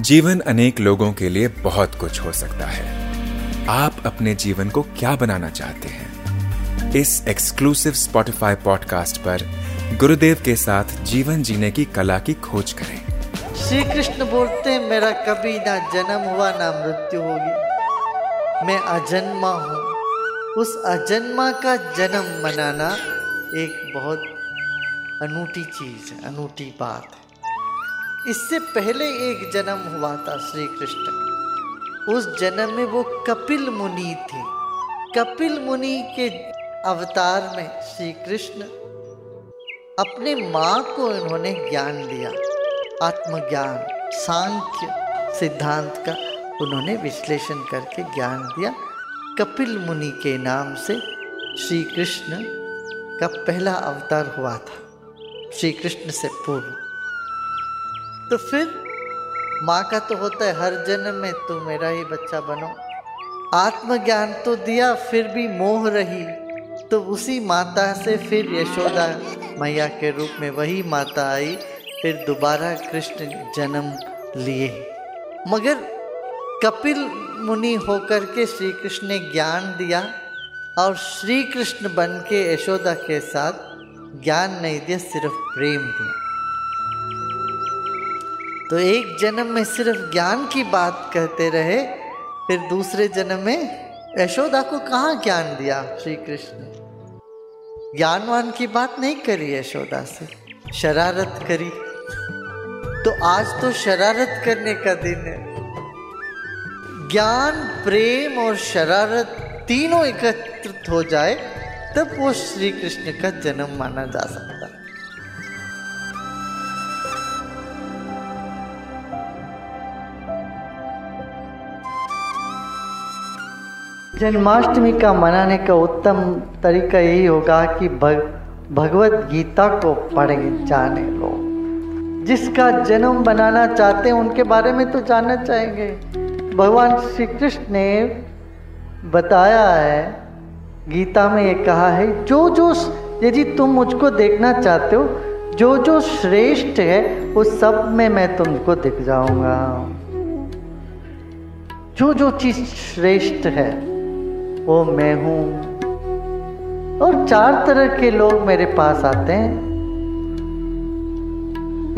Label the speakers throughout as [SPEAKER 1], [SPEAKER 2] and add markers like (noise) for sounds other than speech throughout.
[SPEAKER 1] जीवन अनेक लोगों के लिए बहुत कुछ हो सकता है। आप अपने जीवन को क्या बनाना चाहते हैं? इस एक्सक्लूसिव स्पॉटिफाई पॉडकास्ट पर गुरुदेव के साथ जीवन जीने की कला की खोज करें।
[SPEAKER 2] श्री कृष्ण बोलते मेरा कभी ना जन्म हुआ, ना मृत्यु होगी। मैं अजन्मा हूँ। उस अजन्मा का जन्म मनाना एक बहुत अनूठी चीज़ है, अनूठी बात है। इससे पहले एक जन्म हुआ था श्री कृष्ण उस जन्म में वो कपिल मुनि थे। कपिल मुनि के अवतार में श्री कृष्ण अपने माँ को इन्होंने ज्ञान दिया। आत्मज्ञान, सांख्य सिद्धांत का उन्होंने विश्लेषण करके ज्ञान दिया। कपिल मुनि के नाम से श्री कृष्ण का पहला अवतार हुआ था श्री कृष्ण से पूर्व। तो फिर माँ का तो होता है, हर जन्म में तू मेरा ही बच्चा बनो। आत्मज्ञान तो दिया, फिर भी मोह रही। तो उसी माता से फिर यशोदा मैया के रूप में वही माता आई, फिर दोबारा कृष्ण जन्म लिए। मगर कपिल मुनि होकर के श्री कृष्ण ने ज्ञान दिया और श्री कृष्ण बन के यशोदा के साथ ज्ञान नहीं दिया, सिर्फ़ प्रेम दिया। तो एक जन्म में सिर्फ़ ज्ञान की बात कहते रहे, फिर दूसरे जन्म में यशोदा को कहा ज्ञान दिया श्री कृष्ण ने? ज्ञानवान की बात नहीं करी यशोदा से, शरारत करी। तो आज तो शरारत करने का दिन है। ज्ञान, प्रेम और शरारत तीनों एकत्रित हो जाए, तब वो श्री कृष्ण का जन्म माना जा सकता। है जन्माष्टमी का मनाने का उत्तम तरीका यही होगा कि भग, भगवत गीता को पढ़े जाने लो जिसका जन्म बनाना चाहते हैं उनके बारे में तो जानना चाहेंगे। भगवान श्री कृष्ण ने बताया है गीता में ये कहा है जो जो यदि तुम मुझको देखना चाहते हो जो जो श्रेष्ठ है उस सब में मैं तुमको दिख जाऊँगा। जो जो चीज़ श्रेष्ठ है वो मैं हूँ। और चार तरह के लोग मेरे पास आते हैं।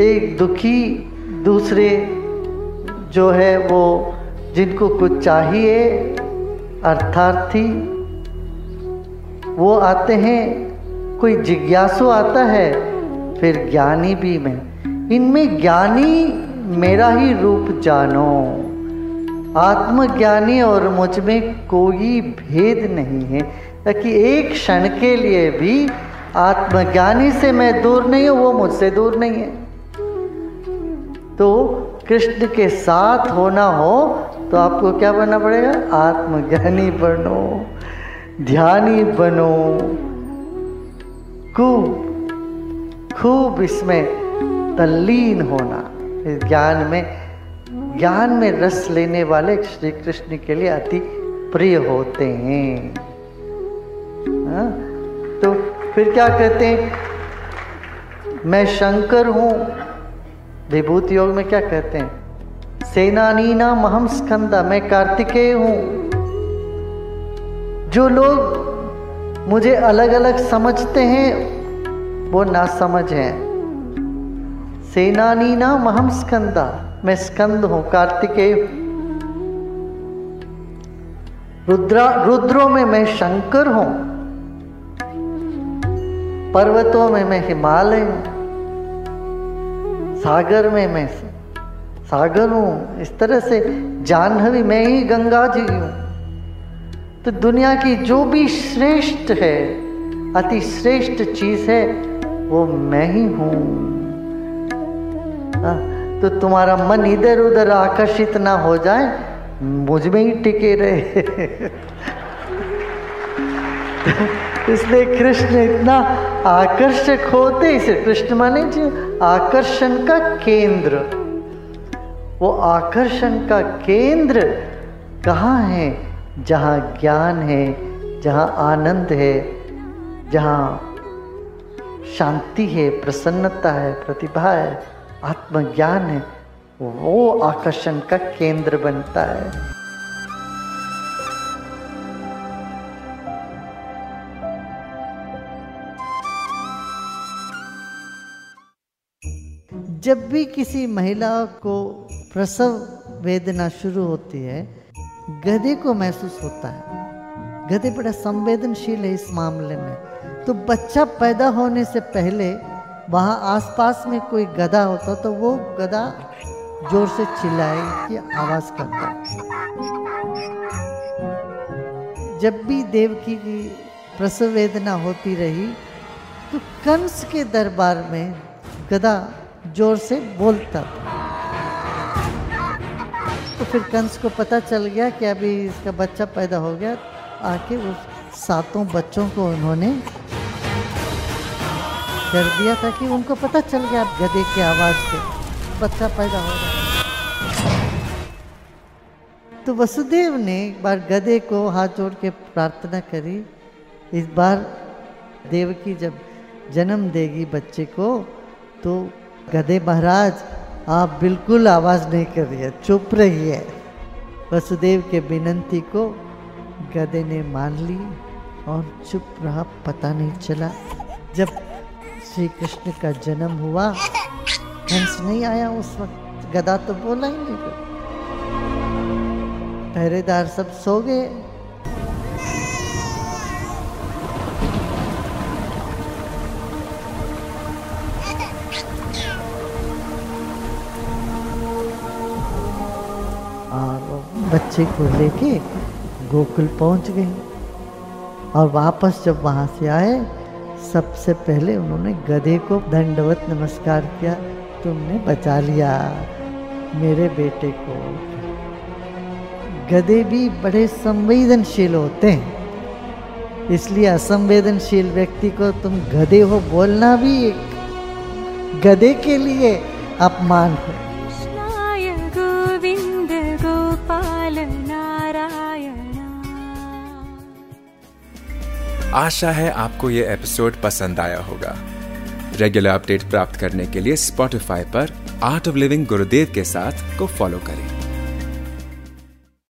[SPEAKER 2] एक दुखी, दूसरे जो है वो जिनको कुछ चाहिए, अर्थार्थी, वो आते हैं। कोई जिज्ञासु आता है, फिर ज्ञानी भी मैं। इनमें ज्ञानी मेरा ही रूप जानो। आत्मज्ञानी और मुझमें कोई भेद नहीं है ताकि एक क्षण के लिए भी आत्मज्ञानी से मैं दूर नहीं हूँ, वो मुझसे दूर नहीं है। तो कृष्ण के साथ होना हो तो आपको क्या बनना पड़ेगा? आत्मज्ञानी बनो, ध्यानी बनो। खूब खूब इसमें तल्लीन होना, इस ज्ञान में ज्ञान में रस लेने वाले श्री कृष्ण के लिए अति प्रिय होते हैं। हा? तो फिर क्या कहते हैं? मैं शंकर हूँ। विभूत योग में क्या कहते हैं? सेनानी ना महम स्कंदा, मैं कार्तिकेय हूँ। जो लोग मुझे अलग अलग समझते हैं, वो ना समझ हैं। सेनानी ना महम स्कंदा मैं स्कंद हूँ कार्तिकेय। रुद्रा रुद्रों में मैं शंकर हूँ। पर्वतों में मैं हिमालय हूँ। सागर में मैं सागर हूँ। इस तरह से जानवी मैं ही गंगा जी हूँ। तो दुनिया की जो भी श्रेष्ठ है अति श्रेष्ठ चीज़ है वो मैं ही हूँ। हाँ, तो तुम्हारा मन इधर उधर आकर्षित ना हो जाए, मुझमें ही टिके रहे। (laughs) इसलिए कृष्ण इतना आकर्षक होते, इसे कृष्ण माने जी, आकर्षण का केंद्र। वो आकर्षण का केंद्र कहाँ है? जहाँ ज्ञान है, जहाँ आनंद है, जहाँ शांति है, प्रसन्नता है, प्रतिभा है। आत्मज्ञान है, वो आकर्षण का केंद्र बनता है। जब भी किसी महिला को प्रसव वेदना शुरू होती है, गधे को महसूस होता है। गधे बड़ा संवेदनशील है इस मामले में। तो बच्चा पैदा होने से पहले वहाँ आसपास में कोई गधा होता तो वो गधा ज़ोर से चिल्लाए की आवाज़ करता जब भी देवकी की प्रसव वेदना होती रही तो कंस के दरबार में गधा ज़ोर से बोलता। था तो फिर कंस को पता चल गया कि अभी इसका बच्चा पैदा हो गया, आके उस सातों बच्चों को उन्होंने कर दिया ताकि उनको पता चल गया गधे की आवाज़ से। बच्चा पैदा हो रहा है। तो वसुदेव ने एक बार गधे को हाथ जोड़ के प्रार्थना करी। इस बार देवकी जब जन्म देगी बच्चे को तो गधे महाराज, आप बिल्कुल आवाज़ नहीं कर रही है, चुप रही है वसुदेव के विनंती को गधे ने मान ली और चुप रहा, पता नहीं चला। जब श्री कृष्ण का जन्म हुआ। हंस नहीं आया उस वक्त। गदा तो बोला ही नहीं पहरेदार सब सो गए। बच्चे को लेके गोकुल पहुँच गए। और वापस जब वहाँ से आए सबसे पहले उन्होंने गधे को दंडवत नमस्कार किया। तुमने बचा लिया मेरे बेटे को। गधे भी बड़े संवेदनशील होते हैं। इसलिए असंवेदनशील व्यक्ति को तुम गधे हो बोलना भी एक गधे के लिए अपमान है।
[SPEAKER 1] आशा है आपको ये एपिसोड पसंद आया होगा। रेगुलर अपडेट प्राप्त करने के लिए स्पॉटिफाई पर आर्ट ऑफ़ लिविंग गुरुदेव के साथ को फॉलो करें।